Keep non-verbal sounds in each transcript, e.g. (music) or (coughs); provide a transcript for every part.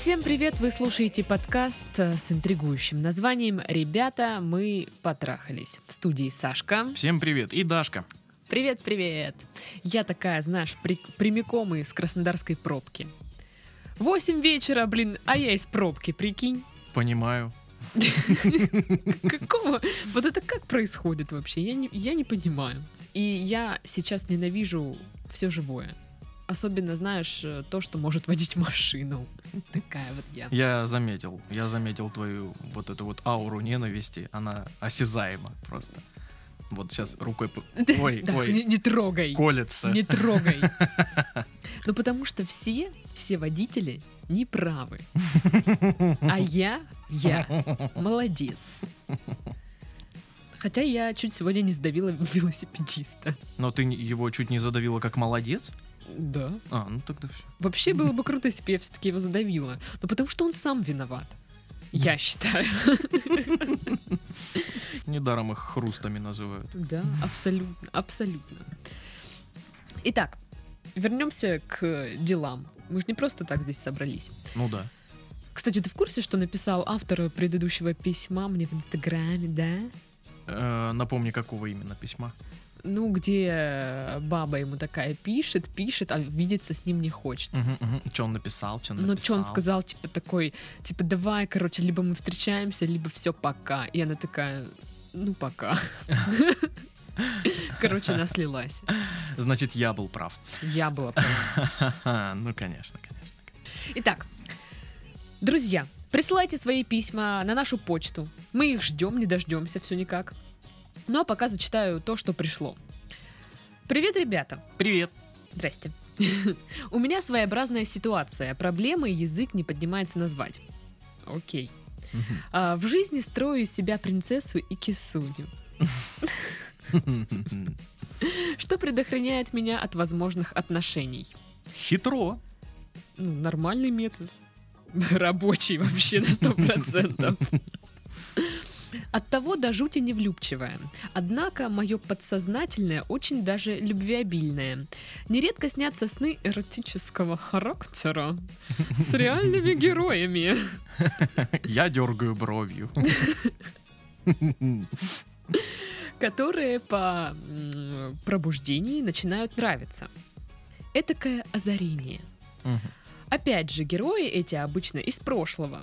Всем привет! Вы слушаете подкаст э, с интригующим названием «Ребята, мы потрахались». В студии Сашка. Всем привет. И Дашка. Привет-привет! Я такая, знаешь, при- прямиком из краснодарской пробки. Восемь вечера, блин, а я из пробки, прикинь. Понимаю. (laughs) Какого? Вот это как происходит вообще? Я не, я не понимаю. И я сейчас ненавижу все живое. Особенно, знаешь, э, то, что может водить (laughs) машину. Такая вот я. Я заметил. Я заметил твою вот эту вот ауру ненависти. Она осязаема просто. Вот сейчас рукой... (laughs) Ой, ой. не, не трогай. Колется. Не трогай. (laughs) Ну, потому что все, все водители не правы. А я, я молодец. Хотя я чуть сегодня не сдавила велосипедиста. Но ты его чуть не задавила как молодец? Да. А, ну тогда все. Вообще было бы круто, если бы я все-таки его задавила. Но потому что он сам виноват. Я считаю. Недаром их хрустами называют. Да, абсолютно, абсолютно. Итак, вернемся к делам. Мы же не просто так здесь собрались. Ну да. Кстати, ты в курсе, что написал автор предыдущего письма мне в Инстаграме, да? Э, напомни, какого именно письма. Ну, где баба ему такая пишет, пишет, а видеться с ним не хочет. Что он написал? Что он Ну, написал? что он сказал, типа, такой, типа, давай, короче, либо мы встречаемся, либо все, пока. И она такая, ну, пока. (laughs) Короче, она слилась. Значит, я был прав. Я была права. (laughs) Ну, конечно, конечно. Итак, друзья, присылайте свои письма на нашу почту. Мы их ждем, не дождемся, все никак. Ну а пока зачитаю то, что пришло. Привет, ребята! Привет. Здрасте. (laughs) У меня своеобразная ситуация. Проблемы язык не поднимается назвать. Окей. А, в жизни строю из себя принцессу и кисуню, (laughs) что предохраняет меня от возможных отношений. Хитро. Ну, нормальный метод. (laughs) Рабочий вообще на сто процентов. От того до жути не влюбчивая. Однако мое подсознательное очень даже любвеобильное. Нередко снятся сны эротического характера с реальными героями, (laughs) Я дергаю бровью. которые по пробуждении начинают нравиться. Этакое озарение. Опять же, герои эти обычно из прошлого.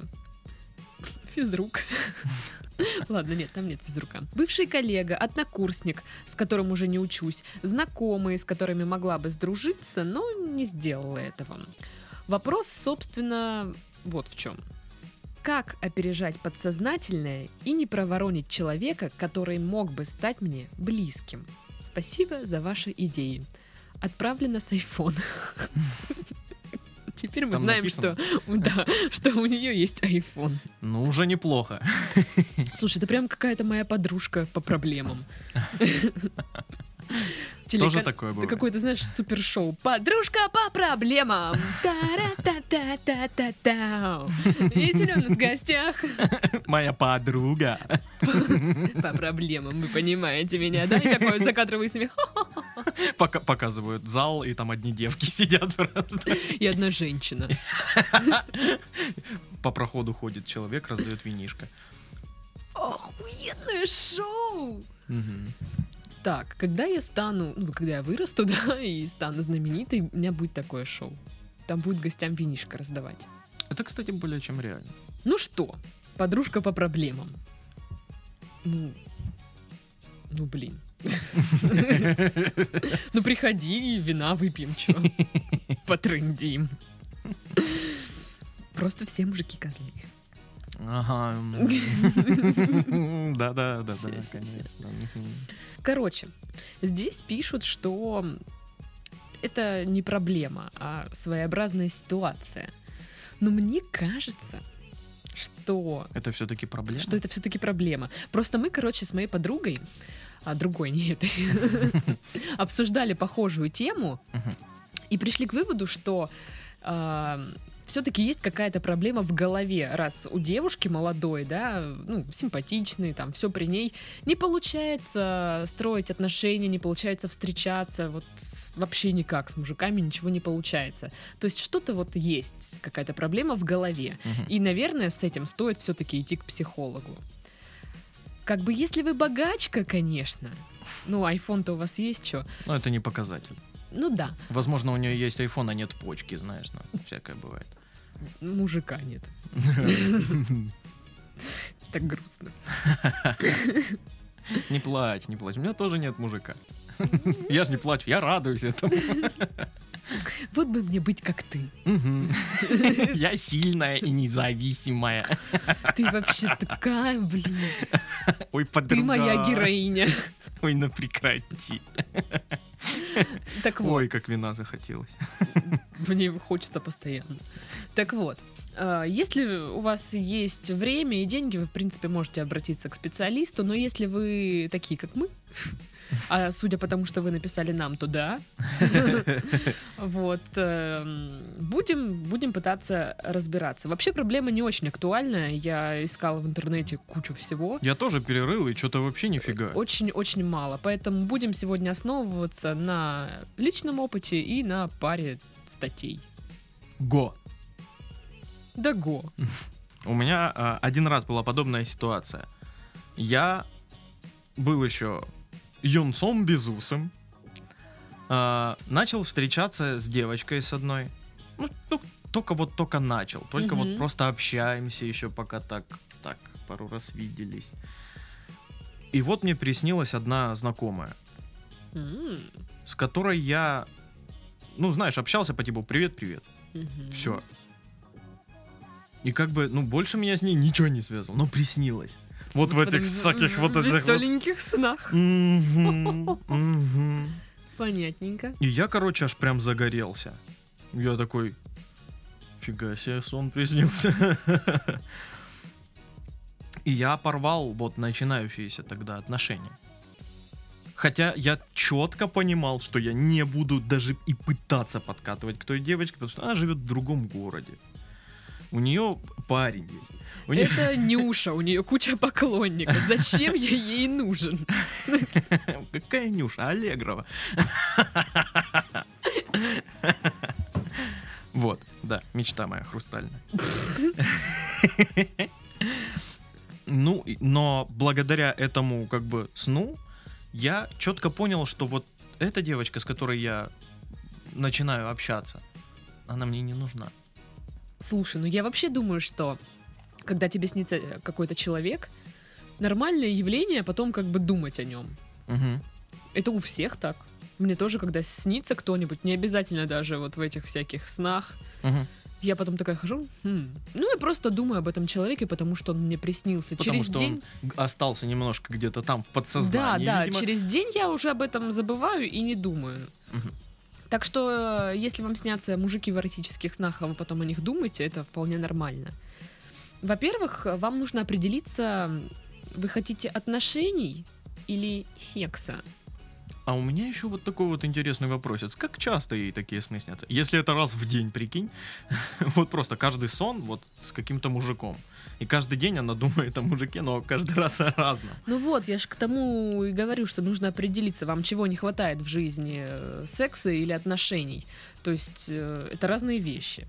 Физрук. (laughs) Ладно, нет, там нет физрука. Бывший коллега, однокурсник, с которым уже не учусь, знакомые, с которыми могла бы сдружиться, но не сделала этого. Вопрос, собственно, вот в чем. Как опережать подсознательное и не проворонить человека, который мог бы стать мне близким? Спасибо за ваши идеи. Отправлено с iPhone. (laughs) Теперь мы Там знаем, написано? что, да, (laughs) что у нее есть iPhone. Ну, уже неплохо. Слушай, это прям какая-то моя подружка по проблемам. (laughs) Тоже Телека- такое бывает. какое-то, знаешь, супершоу. Подружка по проблемам. Та-ра-та-та-та-та-та. И Семен в гостях. Моя подруга. По проблемам, вы понимаете меня, да? И такой закадровый смех. Пока- показывают зал, и там одни девки сидят просто. И одна женщина. По проходу ходит человек, раздает винишко. Охуенное шоу! Мгм. Так, когда я стану, ну, когда я вырасту, (laughs) да, и стану знаменитой, у меня будет такое шоу. Там будет гостям винишко раздавать. Это, кстати, более чем реально. Ну что, подружка по проблемам. Ну, ну блин. (laughs) Ну приходи, вина выпьем, чё. (laughs) Потрындим. Просто все мужики козлы. Ага. м. Да-да, да-да, Ща, ща, ща. конечно. Короче, здесь пишут, что это не проблема, а своеобразная ситуация. Но мне кажется, что Это все-таки проблема? что это все-таки проблема. Просто мы, короче, с моей подругой, а другой не этой, (laughs) обсуждали похожую тему и пришли к выводу, что все-таки есть какая-то проблема в голове, раз у девушки молодой, да, ну, симпатичный, там, все при ней, не получается строить отношения, не получается встречаться, вот вообще никак с мужиками ничего не получается. То есть что-то вот есть, какая-то проблема в голове. Мгм. И, наверное, с этим стоит все-таки идти к психологу. Как бы если вы богачка, конечно. Ну, iPhone-то у вас есть, что? Но это не показатель. Ну да, Возможно, у нее есть iPhone, а нет почки, знаешь, ну, всякое бывает. мужика нет. (laughs) Так грустно. Не плачь, не плачь. У меня тоже нет мужика. (laughs) Я же не плачу, я радуюсь этому. (laughs) (laughs) Вот бы мне быть как ты. (laughs) Я сильная и независимая. Ты вообще такая, блин. Ой, Ты подруга. моя героиня. Ой, ну прекрати. Так вот. Ой, как вина захотелось. Мне хочется постоянно. Так вот, э, если у вас есть время и деньги, вы, в принципе, можете обратиться к специалисту, но если вы такие, как мы, а судя по тому, что вы написали нам, то да. (laughs) Вот. эм, Будем, будем пытаться разбираться. Вообще проблема не очень актуальная. Я искала в интернете кучу всего. Я тоже перерыл, и что-то вообще нифига. Очень-очень мало. Поэтому будем сегодня основываться на личном опыте и на паре статей. Го. Да го. У меня а, один раз была подобная ситуация. Я был еще юнцом безусом. а, начал встречаться с девочкой с одной. Ну, ну, только вот только начал. Только Мгм. вот просто общаемся еще пока так, так, пару раз виделись. И вот мне приснилась одна знакомая, М, с которой я, ну, знаешь, общался по типу «Привет-привет». мгм. Все. И как бы, ну, больше меня с ней ничего не связывало. Но приснилось. Вот в этих всяких вот этих веселеньких снах. Мгм. Понятненько. И я, короче, аж прям загорелся. Я такой, фига себе, сон приснился. И я порвал вот начинающиеся тогда отношения. Хотя я четко понимал, что я не буду даже и пытаться подкатывать к той девочке, потому что она живет в другом городе. У нее парень есть. У неё- Это (laughs) Нюша, у нее куча поклонников. Зачем я ей нужен? Какая Нюша? Аллегрова. Вот, да, мечта моя хрустальная. Ну, но благодаря этому как бы сну я четко понял, что вот эта девочка, с которой я начинаю общаться, она мне не нужна. Слушай, ну я вообще думаю, что когда тебе снится э, какой-то человек, нормальное явление потом как бы думать о нем. Мгм. Это у всех так. Мне тоже, когда снится кто-нибудь, не обязательно даже вот в этих всяких снах, Мгм. я потом такая хожу, «Хм». ну я просто думаю об этом человеке, потому что он мне приснился. Потому через что день, он остался немножко где-то там в да, подсознании. да, видимо. через день я уже об этом забываю и не думаю. Мгм. Так что, э, если вам снятся мужики в эротических снах, а вы потом о них думаете, это вполне нормально. Во-первых, вам нужно определиться, вы хотите отношений или секса. А у меня еще вот такой вот интересный вопросец. Как часто ей такие сны снятся? Если это раз в день, прикинь. (laughs) вот просто каждый сон вот с каким-то мужиком. И каждый день она (laughs) думает о мужике, но каждый раз (laughs) о разном. Ну вот, я же к тому и говорю, что нужно определиться, вам чего не хватает в жизни, э, секса или отношений. То есть э, это разные вещи.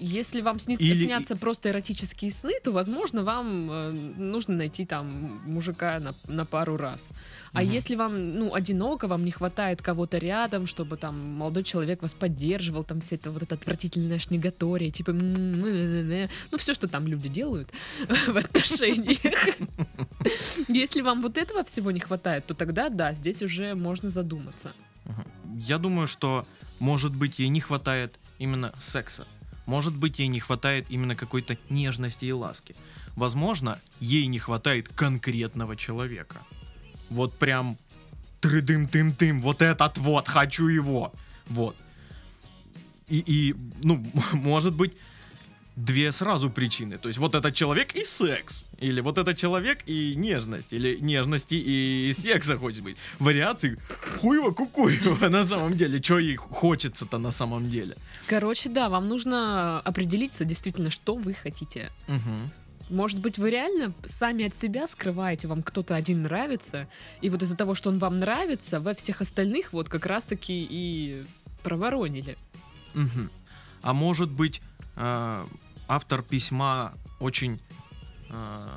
Если вам сни- Или- снятся просто эротические сны, то, возможно, вам э, нужно найти там мужика на, на пару раз. А Мгм. если вам, ну, одиноко, вам не хватает кого-то рядом, чтобы там молодой человек вас поддерживал, там все это вот это отвратительное шнегатория, типа, ну, все, что там люди делают (laughs) в отношениях. (laughs) Если вам вот этого всего не хватает, то тогда, да, здесь уже можно задуматься. Я думаю, что, может быть, ей не хватает именно секса. Может быть, ей не хватает именно какой-то нежности и ласки. Возможно, ей не хватает конкретного человека. Вот прям трыдым-тым-тым, вот этот вот, хочу его. Вот. И, и, ну, (laughs) может быть, две сразу причины. То есть вот этот человек и секс. Или вот этот человек и нежность. Или нежности и секса хочет быть. Вариаций хуево кукуево (laughs) на самом деле. Что ей хочется-то на самом деле. Короче, да, вам нужно определиться действительно, что вы хотите. Мгм. Может быть, вы реально сами от себя скрываете, вам кто-то один нравится, и вот из-за того, что он вам нравится, во всех остальных вот как раз-таки и проворонили. Мгм. А может быть, э, автор письма очень э,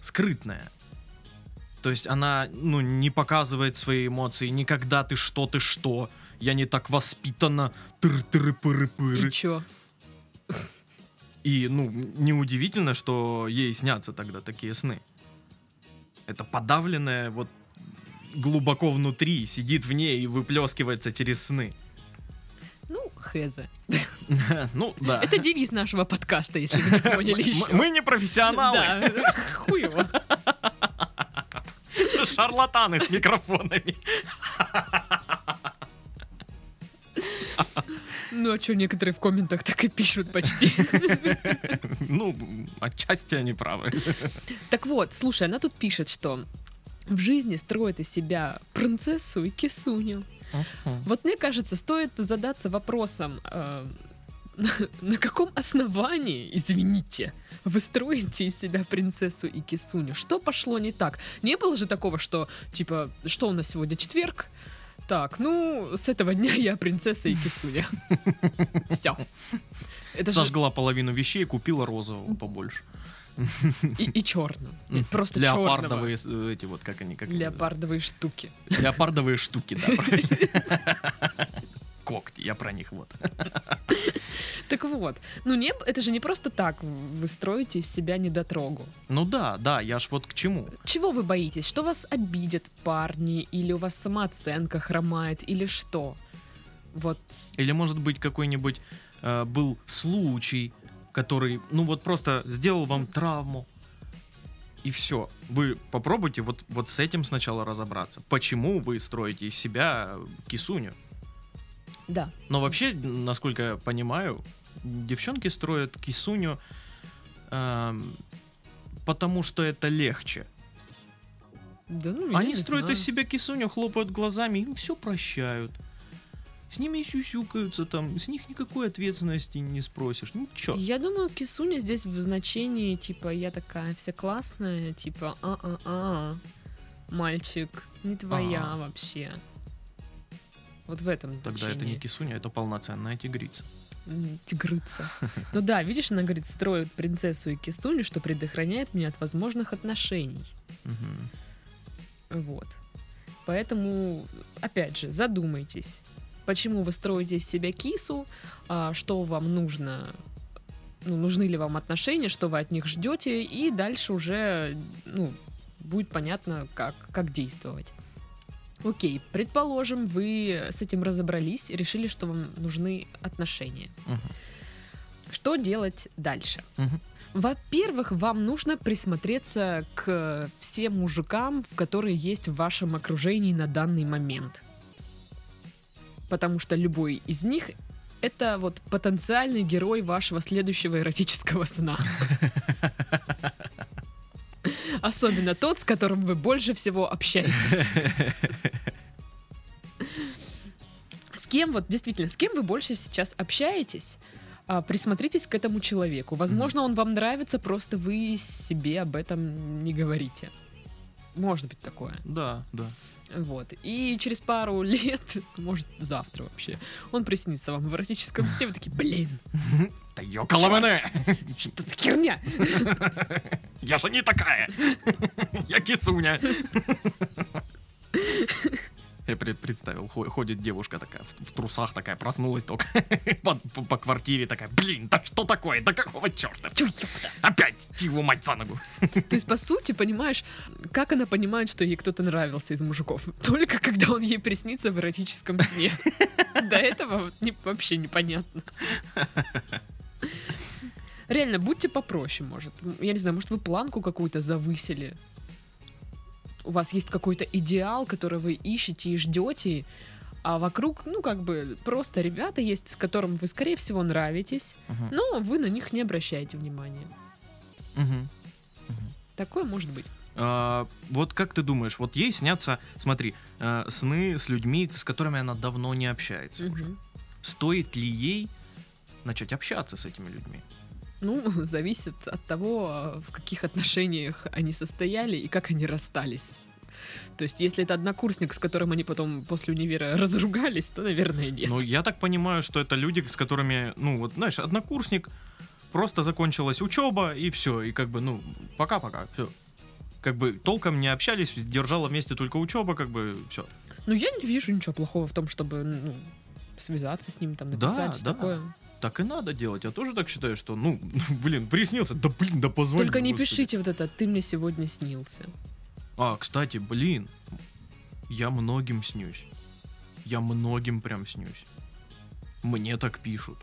скрытная. То есть она, ну, не показывает свои эмоции. Никогда ты что, ты что. Я не так воспитана. Тыр-тыры-пыры-пыры. И чё? И, ну, неудивительно, что ей снятся тогда такие сны. Это подавленное вот глубоко внутри, сидит в ней и выплескивается через сны. Ну, хз. (laughs) Ну, да. Это девиз нашего подкаста, если вы не (laughs) поняли еще. Мы мы не профессионалы, Да, (laughs) хуево. шарлатаны с микрофонами. Ну, а что некоторые в комментах так и пишут почти. (laughs) Ну, отчасти они правы. Так вот, слушай, она тут пишет, что в жизни строит из себя принцессу и кисуню. Вот мне кажется, стоит задаться вопросом, э, (laughs) на каком основании, извините, вы строите из себя принцессу и кисуню? Что пошло не так? Не было же такого, что, типа, что у нас сегодня четверг? Так, ну, с этого дня я принцесса и кисуня. (laughs) Все. Это же Сожгла половину вещей, купила розового побольше. и, и черную. М, Просто черного. Леопардовые э, эти вот, как они, как они Леопардовые штуки. называются? Леопардовые штуки, да, правильно. (laughs) Когти, я про них вот. (laughs) Так вот, ну не, это же не просто так вы строите из себя недотрогу. Ну да, да, я ж вот к чему. Чего вы боитесь? Что вас обидят парни? Или у вас самооценка хромает? Или что? Вот, Или может быть какой-нибудь э, был случай, который, ну вот просто сделал вам травму. И все. Вы попробуйте вот, вот с этим сначала разобраться. Почему вы строите из себя кисуню? Да. Но вообще, насколько я понимаю, девчонки строят кисуню, эм, потому что это легче. Да, ну, Они строят знаю. из себя кисуню, хлопают глазами, им все прощают. С ними сюсюкаются там, с них никакой ответственности не спросишь. Ничего. Я думаю, кисуня здесь в значении, типа, я такая вся классная, типа, а-а-а, мальчик, не твоя А. вообще. Вот в этом значении. Тогда это не кисуня, это полноценная тигрица. М, Тигрыца. (laughs) Ну да, видишь, она говорит, строит принцессу и кисуню, что предохраняет меня от возможных отношений. Вот. Поэтому, опять же, задумайтесь, почему вы строите из себя кису, а, что вам нужно, ну, нужны ли вам отношения, что вы от них ждете, и дальше уже, ну, будет понятно, как, как действовать. Окей, предположим, вы с этим разобрались и решили, что вам нужны отношения. Мгм. Что делать дальше? Мгм. Во-первых, вам нужно присмотреться к всем мужикам, которые есть в вашем окружении на данный момент. Потому что любой из них это вот потенциальный герой вашего следующего эротического сна. (laughs) (laughs) Особенно тот, с которым вы больше всего общаетесь. С кем вот действительно, с кем вы больше сейчас общаетесь? а, Присмотритесь к этому человеку. Возможно, он вам нравится, просто вы себе об этом не говорите. Может быть такое. Да, да. Вот. И через пару (laughs) лет, может, завтра вообще, он приснится вам в эротическом сне, вы такие, блин, (laughs) Да ёкала что за херня? Я же не такая! Я кисуня! Я пред- представил, хо- ходит девушка такая, в, трусах такая, проснулась только (laughs) по, по- по квартире такая, блин, да что такое, да какого черта? Опять его мать за ногу. То есть, по сути, понимаешь, как она понимает, что ей кто-то нравился из мужиков? Только когда он ей приснится в эротическом сне. До этого вообще непонятно. Реально, будьте попроще, может. Я не знаю, может, вы планку какую-то завысили. У вас есть какой-то идеал, который вы ищете и ждете, а вокруг, ну, как бы, просто ребята есть, с которым вы, скорее всего, нравитесь, но вы на них не обращаете внимания. Мгм. Такое может быть. А, вот как ты думаешь, вот ей снятся, смотри, э, сны с людьми, с которыми она давно не общается уже. Мгм. Стоит ли ей начать общаться с этими людьми? Ну, (laughs) зависит от того, в каких отношениях они состояли и как они расстались. То есть, если это однокурсник, с которым они потом после универа (laughs) разругались, то, наверное, нет. Ну, я так понимаю, что это люди, с которыми, ну, вот, знаешь, однокурсник, просто закончилась учеба, и все, и как бы, ну, пока-пока, все. Как бы толком не общались, держала вместе только учеба, как бы, все. Ну, я не вижу ничего плохого в том, чтобы ну, связаться с ним, там, Да, написать всё да. такое. Так и надо делать. Я тоже так считаю, что, ну, (laughs) блин, приснился. Да, блин, да позвони. Только не господи. пишите вот это «ты мне сегодня снился». А, кстати, блин, я многим снюсь. Я многим прям снюсь. Мне так пишут.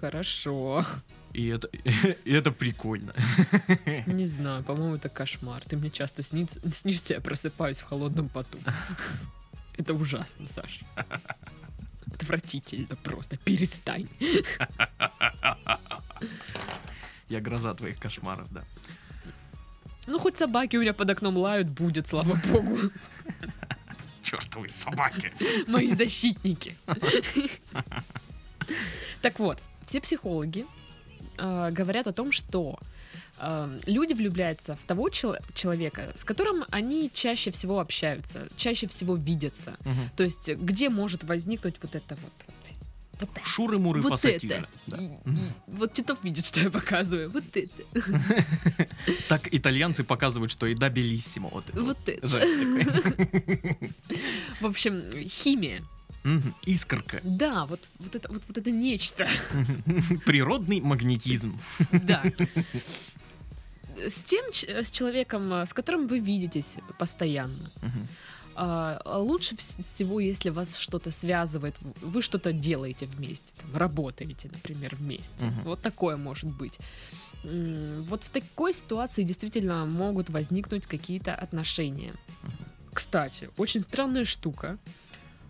Хорошо. И это, (laughs) и это прикольно. Не знаю, по-моему, это кошмар. Ты мне часто снится, снишься, я просыпаюсь в холодном поту. (laughs) Это ужасно, Саш. Отвратительно просто. Перестань. Я гроза твоих кошмаров, да. Ну, хоть собаки у меня под окном лают, будет, слава богу. Чертовы собаки. Мои защитники. Так вот, все психологи э, говорят о том, что э, люди влюбляются в того чел- человека, с которым они чаще всего общаются, чаще всего видятся. Мгм. То есть, где может возникнуть вот это вот. вот, это. Шуры-муры Вот пассатижи. это. Да. И- Вот Титов видит, что я показываю. Вот это. (laughs) Так итальянцы показывают, что еда белиссимо. Вот это. Вот это. (laughs) В общем, химия. Искорка. Да, вот, вот, это, вот, вот это нечто. Природный магнетизм. Да. С тем, ч- с человеком, э, с которым вы видитесь постоянно, Мгм. а, лучше вс- всего, если вас что-то связывает, вы что-то делаете вместе, там, работаете, например, вместе. Мгм. Вот такое может быть. Вот в такой ситуации действительно могут возникнуть какие-то отношения. Кстати, очень странная штука.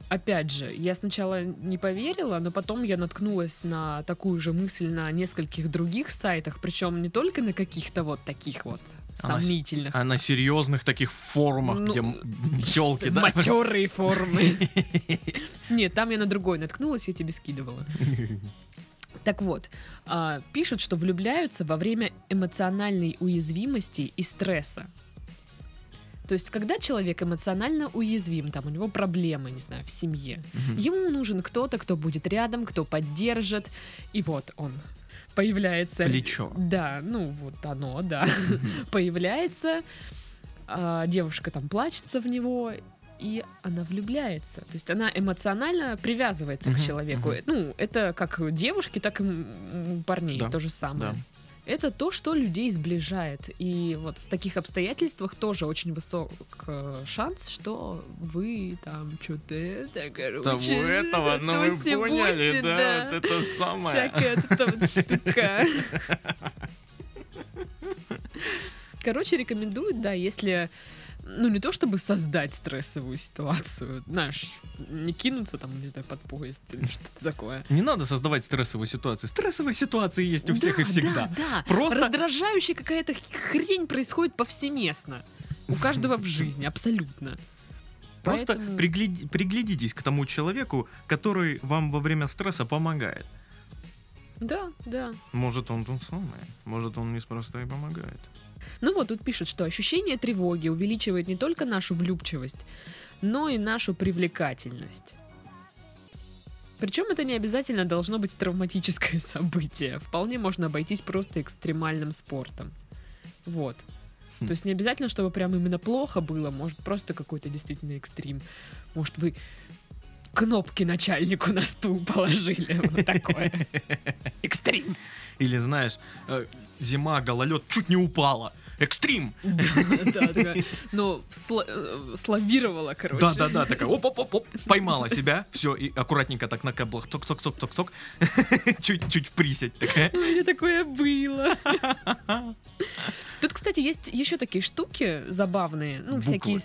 Опять же, я сначала не поверила, но потом я наткнулась на такую же мысль на нескольких других сайтах, причем не только на каких-то вот таких вот А на с- сомнительных. А на серьезных таких форумах, Ну, (laughs) где телки, да? Матерые формы. (laughs) Нет, там я на другой наткнулась, я тебе скидывала. (laughs) Так вот, а, пишут, что влюбляются во время эмоциональной уязвимости и стресса. То есть, когда человек эмоционально уязвим, там у него проблемы, не знаю, в семье, Мгм. ему нужен кто-то, кто будет рядом, кто поддержит, и вот он появляется. Плечо. Да, ну вот оно, да. Появляется, а, девушка там плачется в него, и она влюбляется. То есть она эмоционально привязывается Мгм, к человеку. мгм. Ну, это как девушки, так и парней Да, то же самое. да. Это то, что людей сближает. И вот в таких обстоятельствах тоже очень высок э, шанс, что вы там что-то это, короче... Того этого, ну вы поняли, да, вот это самое. Всякая эта вот штука. (laughs) Короче, рекомендуют, да, если ну, не то чтобы создать стрессовую ситуацию, знаешь, не кинуться там, не знаю, под поезд или (laughs) что-то такое. Не надо создавать стрессовые ситуации. Стрессовые ситуации есть у всех Да, и всегда. Да, да. Просто- Раздражающая какая-то хрень происходит повсеместно. У каждого в жизни, абсолютно. Просто Поэтому- пригляди- приглядитесь к тому человеку, который вам во время стресса помогает. Да, да. Может, он тот самый, может, он неспроста и помогает. Ну вот тут пишут, что ощущение тревоги увеличивает не только нашу влюбчивость, но и нашу привлекательность. Причем это не обязательно должно быть травматическое (laughs) событие. Вполне можно обойтись просто экстремальным спортом. Вот. Хм. То есть не обязательно, чтобы прям именно плохо было. Может, просто какой-то действительно экстрим. Может, вы кнопки начальнику на стул положили. Вот такое. (laughs) Экстрим. Или, знаешь, э, зима, гололед, чуть не упала. Экстрим! (laughs) Да, да, такая, ну, сла- э, славировала, короче. Да-да-да, такая оп-оп-оп-оп, поймала себя, все, и аккуратненько так на каблах, цок-цок-цок-цок-цок, (laughs) чуть-чуть в присядь такая. У меня такое было. Тут, кстати, есть еще такие штуки забавные. Ну, всякие...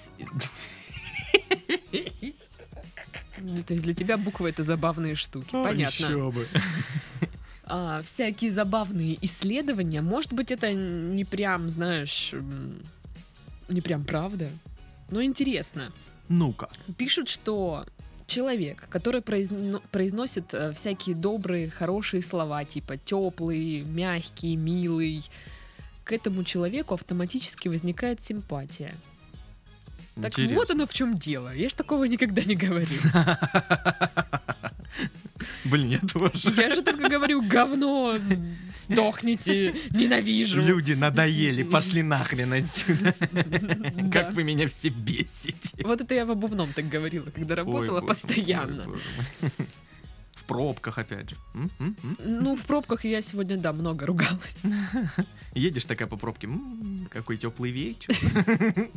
Ну, То есть для тебя буквы это забавные штуки. Понятно. Еще бы. (laughs) А, всякие забавные исследования. Может быть, это не прям, знаешь, не прям правда, но интересно. Ну-ка. Пишут, что Человек, который произно- произносит э, всякие добрые, хорошие слова, типа теплый, мягкий, милый, к этому человеку автоматически возникает симпатия. Так вот Интересно. оно в чем дело. Я ж такого никогда не говорю. (laughs) Блин, я тоже. Я же только говорю говно, сдохните, ненавижу. Люди надоели, (laughs) пошли нахрен отсюда. (laughs) Да. Как вы меня все бесите. Вот это я в обувном так говорила, когда работала постоянно. Пробках опять же. М, м, м. Ну, в пробках я сегодня, да, много ругалась. (laughs) Едешь такая по пробке. «М, Какой теплый вечер. (laughs)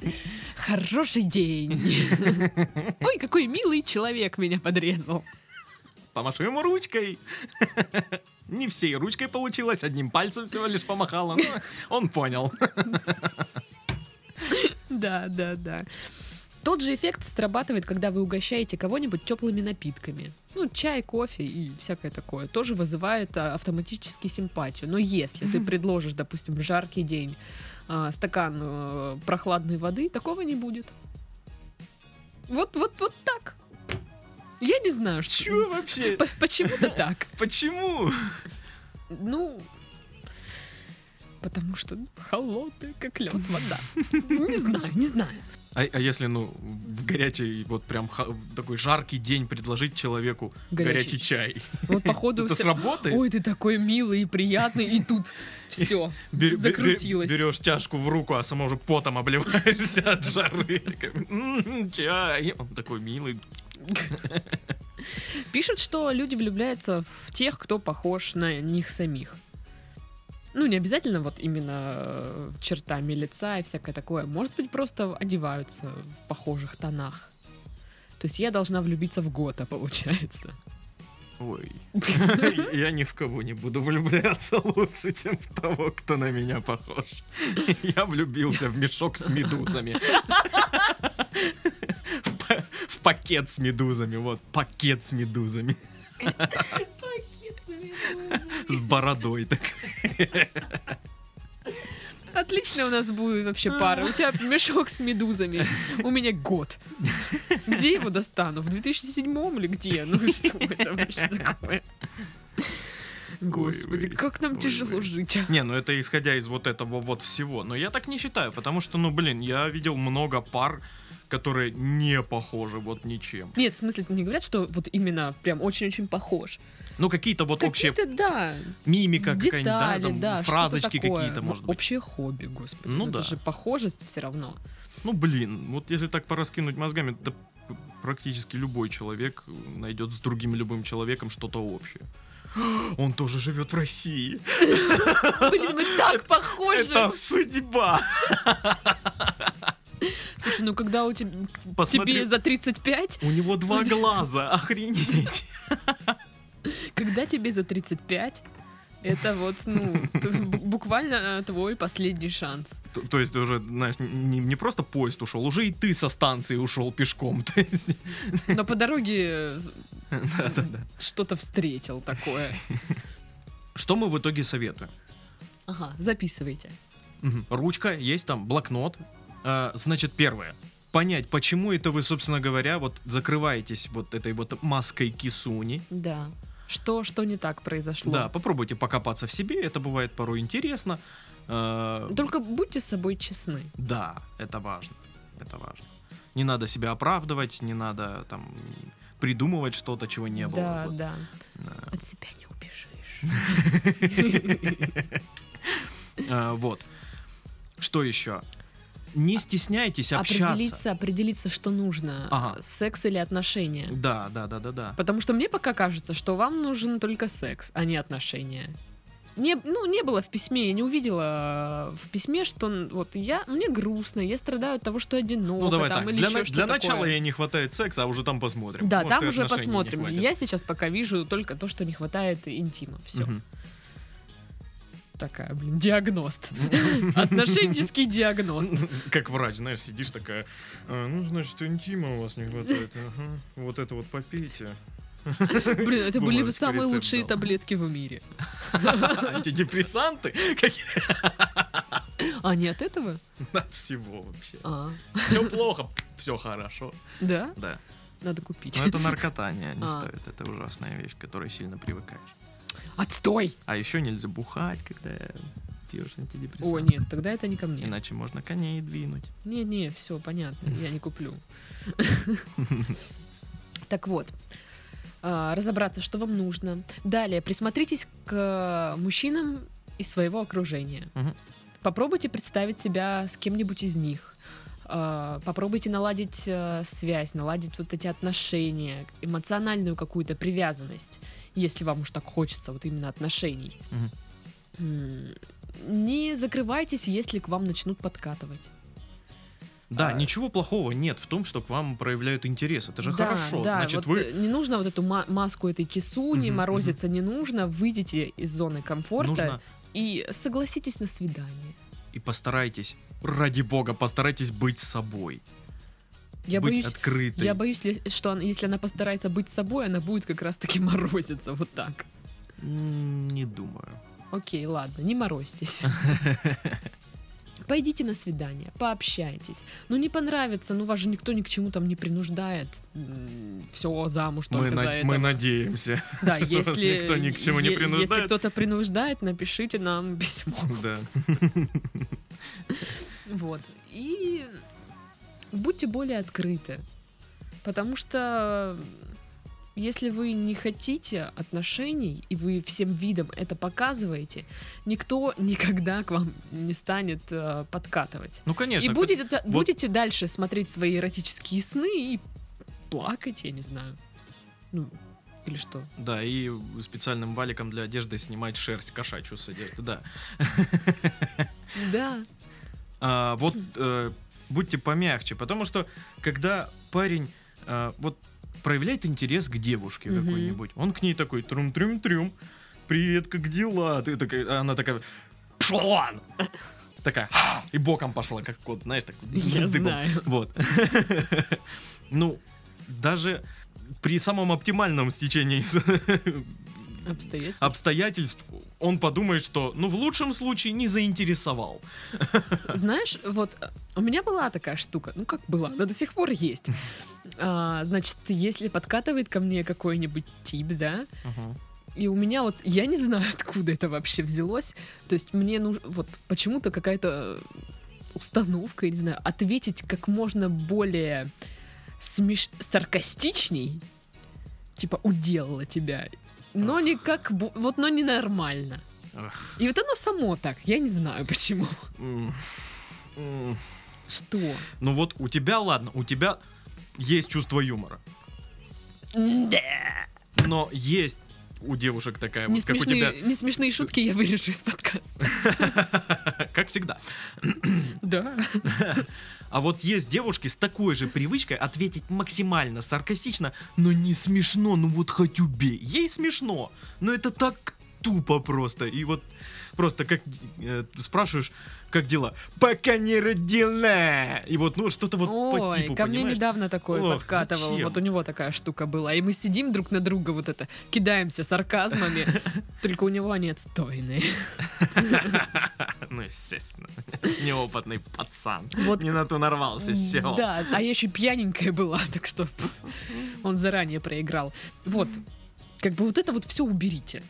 Хороший день. (laughs) Ой, какой милый человек меня подрезал. Помашу ему ручкой. Не всей ручкой получилось, одним пальцем всего лишь помахала. но Он понял. Да, да, да. Тот же эффект срабатывает, когда вы угощаете кого-нибудь теплыми напитками. Ну, чай, кофе и всякое такое. Тоже вызывает а, автоматически симпатию. Но если ты предложишь, допустим, в жаркий день а, стакан э, прохладной воды, такого не будет. Вот, вот, вот так. Я не знаю, что... Чё вообще? (laughs) Почему-то так. Почему? Ну, потому что холодная, как лед вода. (laughs) Не знаю, не знаю. А, а если, ну, в горячий, вот прям ха- в такой жаркий день предложить человеку Горячий горячий, чай? Вот походу Это все... сработает? Ой, ты такой милый и приятный, и тут все Бер- бер- закрутилось. Берешь чашку в руку, а сама уже потом обливаешься (laughs) от жары. Такая, «М, Чай. Он такой милый. (laughs) Пишут, что люди влюбляются в тех, кто похож на них самих. Ну, не обязательно вот именно э, чертами лица и всякое такое. Может быть, просто одеваются в похожих тонах. То есть я должна влюбиться в Гота, получается. Ой. (laughs) Я ни в кого не буду влюбляться лучше, чем в того, кто на меня похож. Я влюбился в мешок с медузами. В (laughs) па- В пакет с медузами. Вот, пакет с медузами. (laughs) С бородой так. Отлично у нас будет вообще пара. У тебя мешок с медузами. У меня год. Где его достану? В 2007 или где? Ну что это вообще такое? Господи, Ой-ой, как нам тяжело ой-ой. жить. а. Не, ну это исходя из вот этого вот всего. Но я так не считаю, потому что, ну блин, я видел много пар, которые не похожи вот ничем. Нет, в смысле, не говорят, что вот именно прям очень-очень похож. Ну какие-то вот общие Какие-то, да, мимика какая-нибудь, да, там да, фразочки какие-то, Ну, может быть. Общее хобби, господи. Ну Ну, да. Это же похожесть все равно. Ну блин, вот если так пораскинуть мозгами, то практически любой человек найдет с другим любым человеком что-то общее. (gasps) Он тоже живет в России. (laughs) Блин, мы так похожи. Это судьба. (laughs) Слушай, ну когда у тебя Посмотри. тебе за 35, У него два глаза, охренеть. (laughs) (laughs) когда тебе за 35, это вот, ну, буквально э, твой последний шанс. То, то есть уже, знаешь, не, не просто поезд ушел, уже и ты со станции ушел пешком. (laughs) То есть, Но по дороге э, да-да-да. что-то встретил такое. (laughs) Что мы в итоге советуем? Ага, записывайте. Ручка, есть там блокнот. А, значит, первое. Понять, почему это вы, собственно говоря, вот закрываетесь вот этой вот маской кисуни. Да. Что, что не так произошло? Да, попробуйте покопаться в себе, это бывает порой интересно. А, Только будьте с собой честны. Да, это важно. Это важно. Не надо себя оправдывать, не надо там придумывать что-то, чего не было. Да, Вот. да. Да. От себя не убежишь. А, (laughs) Вот. Что еще? Не стесняйтесь общаться. Определиться, определиться, что нужно. Ага. Секс или отношения. Да, да, да, да, да. Потому что мне пока кажется, что вам нужен только секс, а не отношения. Не, ну, не было в письме, я не увидела э, в письме, что вот я, мне грустно, я страдаю от того, что одиноко, Ну давай там, так. или Для, еще на- для такое. начала ей не хватает секса, а уже там посмотрим. Да, Может, там уже посмотрим. Я сейчас пока вижу только то, что не хватает интима. Все. Мгм. Такая, блин, диагност. (laughs) Отношенческий диагност. Как врач, знаешь, сидишь такая, «А, ну, значит, интима у вас не хватает. Вот это вот попейте. Блин, это были бы самые лучшие таблетки в мире. (laughs) Антидепрессанты? А не от этого? От всего вообще. А, Все плохо, все хорошо. да? Да. Надо купить. Но это наркота не, не А. стоит. Это ужасная вещь, к которой сильно привыкаешь. Отстой! А еще нельзя бухать, когда пьешь антидепрессанты. О, нет, тогда это не ко мне. Иначе можно коней двинуть. Не-не, все, понятно, я не куплю. (laughs) Так вот, а, разобраться, что вам нужно. Далее, присмотритесь к мужчинам из своего окружения. Попробуйте представить себя с кем-нибудь из них. А, Попробуйте наладить э, связь, наладить вот эти отношения, эмоциональную какую-то привязанность, если вам уж так хочется вот именно отношений. М, Не закрывайтесь, если к вам начнут подкатывать. Да, А. ничего плохого нет в том, что к вам проявляют интерес. Это же Да, хорошо. Да, Значит, вот вы не нужно вот эту ма- маску этой кисуни, Мгм, морозиться не нужно, выйдите из зоны комфорта нужно и согласитесь на свидание. И постарайтесь, ради бога, постарайтесь быть собой. Я быть боюсь, открытой. я боюсь, что она- если она постарается быть собой, она будет как раз-таки (laughs) морозиться вот так. Не думаю. Окей, ладно, не морозьтесь. (laughs) Пойдите на свидание, пообщайтесь. Ну, не понравится, ну, вас же никто ни к чему там не принуждает. Все, замуж Мы, только на- за это. мы надеемся. Да, (laughs) что вас если никто ни к чему не е- Если принуждает. кто-то принуждает, напишите нам (laughs) письмо. Да. Вот. И будьте более открыты. Потому что если вы не хотите отношений, и вы всем видом это показываете, никто (laughs) никогда к вам не станет э, подкатывать. Ну, конечно. и будете, вот- будете дальше смотреть свои эротические сны и плакать, я не знаю. Ну, или что? Да, и специальным валиком для одежды снимать шерсть кошачью с одежды, да. Да. А, вот э, будьте помягче, потому что когда парень э, вот проявляет интерес к девушке Мгм. какой-нибудь, он к ней такой трум-трюм-трюм, привет, как дела? Ты такая, а она такая, пошла вон!» Такая, и боком пошла, как кот, знаешь, так. Я (laughs) дыбом. знаю. Вот. (laughs) Ну, даже при самом оптимальном стечении (laughs) Обстоятельства. обстоятельств он подумает, что, ну, в лучшем случае не заинтересовал. Знаешь, вот э, у меня была такая штука, ну как была, она до сих пор есть. А, значит, если подкатывает ко мне какой-нибудь тип, да, и у меня вот, я не знаю, откуда это вообще взялось, то есть мне нужно, вот почему-то какая-то установка, я не знаю, ответить как можно более смеш... саркастичней, типа уделала тебя, но не как, вот, но не нормально. И вот оно само так, я не знаю почему. Что? Ну вот у тебя, ладно, у тебя есть чувство юмора. Да. Но есть у девушек такая Не вот, как у смешные, тебя, не смешные шутки я вырежу из подкаста. (laughs) как всегда. (coughs) Да. А вот есть девушки с такой же привычкой ответить максимально саркастично, но не смешно, ну вот хоть убей. Ей смешно, но это так тупо просто. И вот просто как э, спрашиваешь, как дела? Пока не родила. И вот, ну, что-то вот по Ой, типу, ко мне понимаешь? недавно такое Ох, подкатывал. зачем? Вот у него такая штука была. И мы сидим друг на друга вот это, кидаемся сарказмами. (laughs) Только у него они отстойные. (laughs) Ну, естественно. Неопытный пацан. Вот Не на то нарвался, все. Да, а я еще пьяненькая была, (laughs) так что он заранее проиграл. Вот, как бы вот это вот все уберите.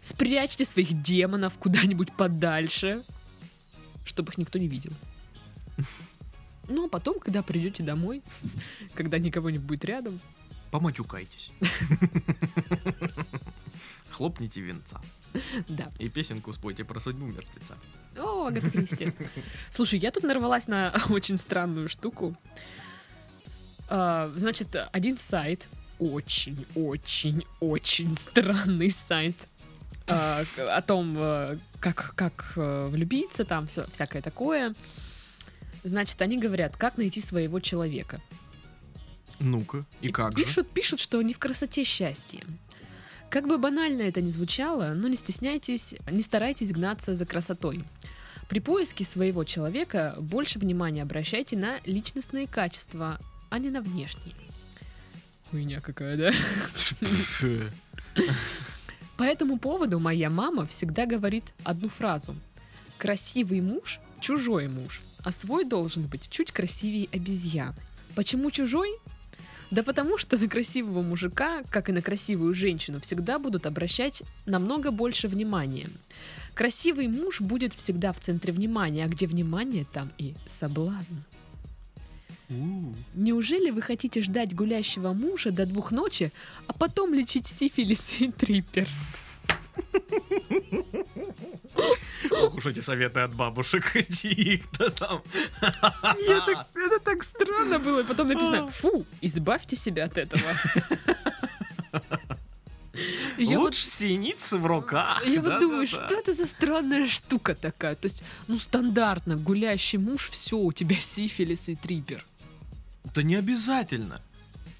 Спрячьте своих демонов куда-нибудь подальше, чтобы их никто не видел. Ну, а потом, когда придете домой, когда никого не будет рядом, Поматюкайтесь. Хлопните венца. да. И песенку спойте про судьбу мертвеца. О, Агата Кристи. Слушай, я тут нарвалась на (laughs) очень странную штуку. А, Значит, один сайт, очень-очень-очень странный сайт к- о том, э, как, как э, влюбиться, там всё- всякое такое. Значит, они говорят, как найти своего человека. Ну-ка, и как же? пишут, пишут, что не в красоте счастье. Как бы банально это ни звучало, но не стесняйтесь, не старайтесь гнаться за красотой. При поиске своего человека больше внимания обращайте на личностные качества, а не на внешние. Хуйня какая, да? По этому поводу моя мама всегда говорит одну фразу. Красивый муж – чужой муж, а свой должен быть чуть красивее обезьяны. Почему чужой? Да потому что на красивого мужика, как и на красивую женщину, всегда будут обращать намного больше внимания. Красивый муж будет всегда в центре внимания, а где внимание, там и соблазн. Неужели вы хотите ждать гулящего мужа до двух ночи, а потом лечить сифилис и трипер? Ох уж эти советы от бабушек (laughs) чьих-то там. Это, это так странно было. И потом написано, фу, избавьте себя от этого. Я вот, Лучше синицы в руках. я вот Да-да-да. думаю, что это за странная штука такая? То есть, ну, стандартно, гулящий муж, все, у тебя сифилис и трипер. Да не обязательно.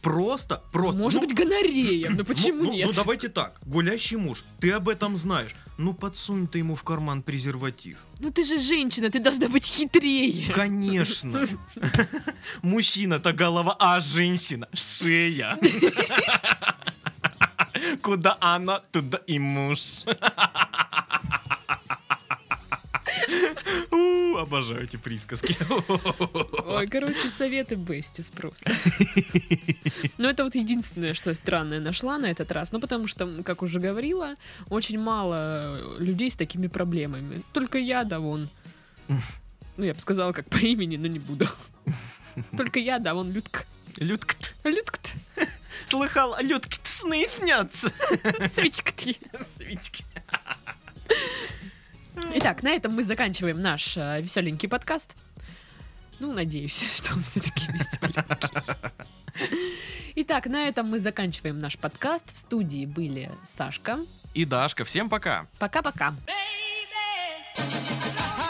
Просто, просто. Может ну, быть, гонорея, но (laughs) почему ну, ну, нет? Ну давайте так, гулящий муж, ты об этом знаешь. Ну подсунь ты ему в карман презерватив. Ну ты же женщина, ты должна быть хитрее. Конечно. (laughs) Мужчина-то голова, а женщина шея. (laughs) Куда она, туда и муж. (laughs) Обожаю эти присказки. (laughs) Ой, короче, советы Бестис просто. (laughs) Но это вот единственное, что я странное нашла на этот раз. Ну, потому что, как уже говорила, очень мало людей с такими проблемами. Только я, да вон. Ну, я бы сказала, как по имени, но не буду. Только я, да вон, Людка. Людка-то. Людка-то. Слыхал, Людки-то сны снятся. Свечка-то. Свечки. Итак, на этом мы заканчиваем наш э, веселенький подкаст. Ну, надеюсь, (laughs) что он все-таки веселенький. Итак, на этом мы заканчиваем наш подкаст. В студии были Сашка. И Дашка, всем пока. Пока-пока. baby.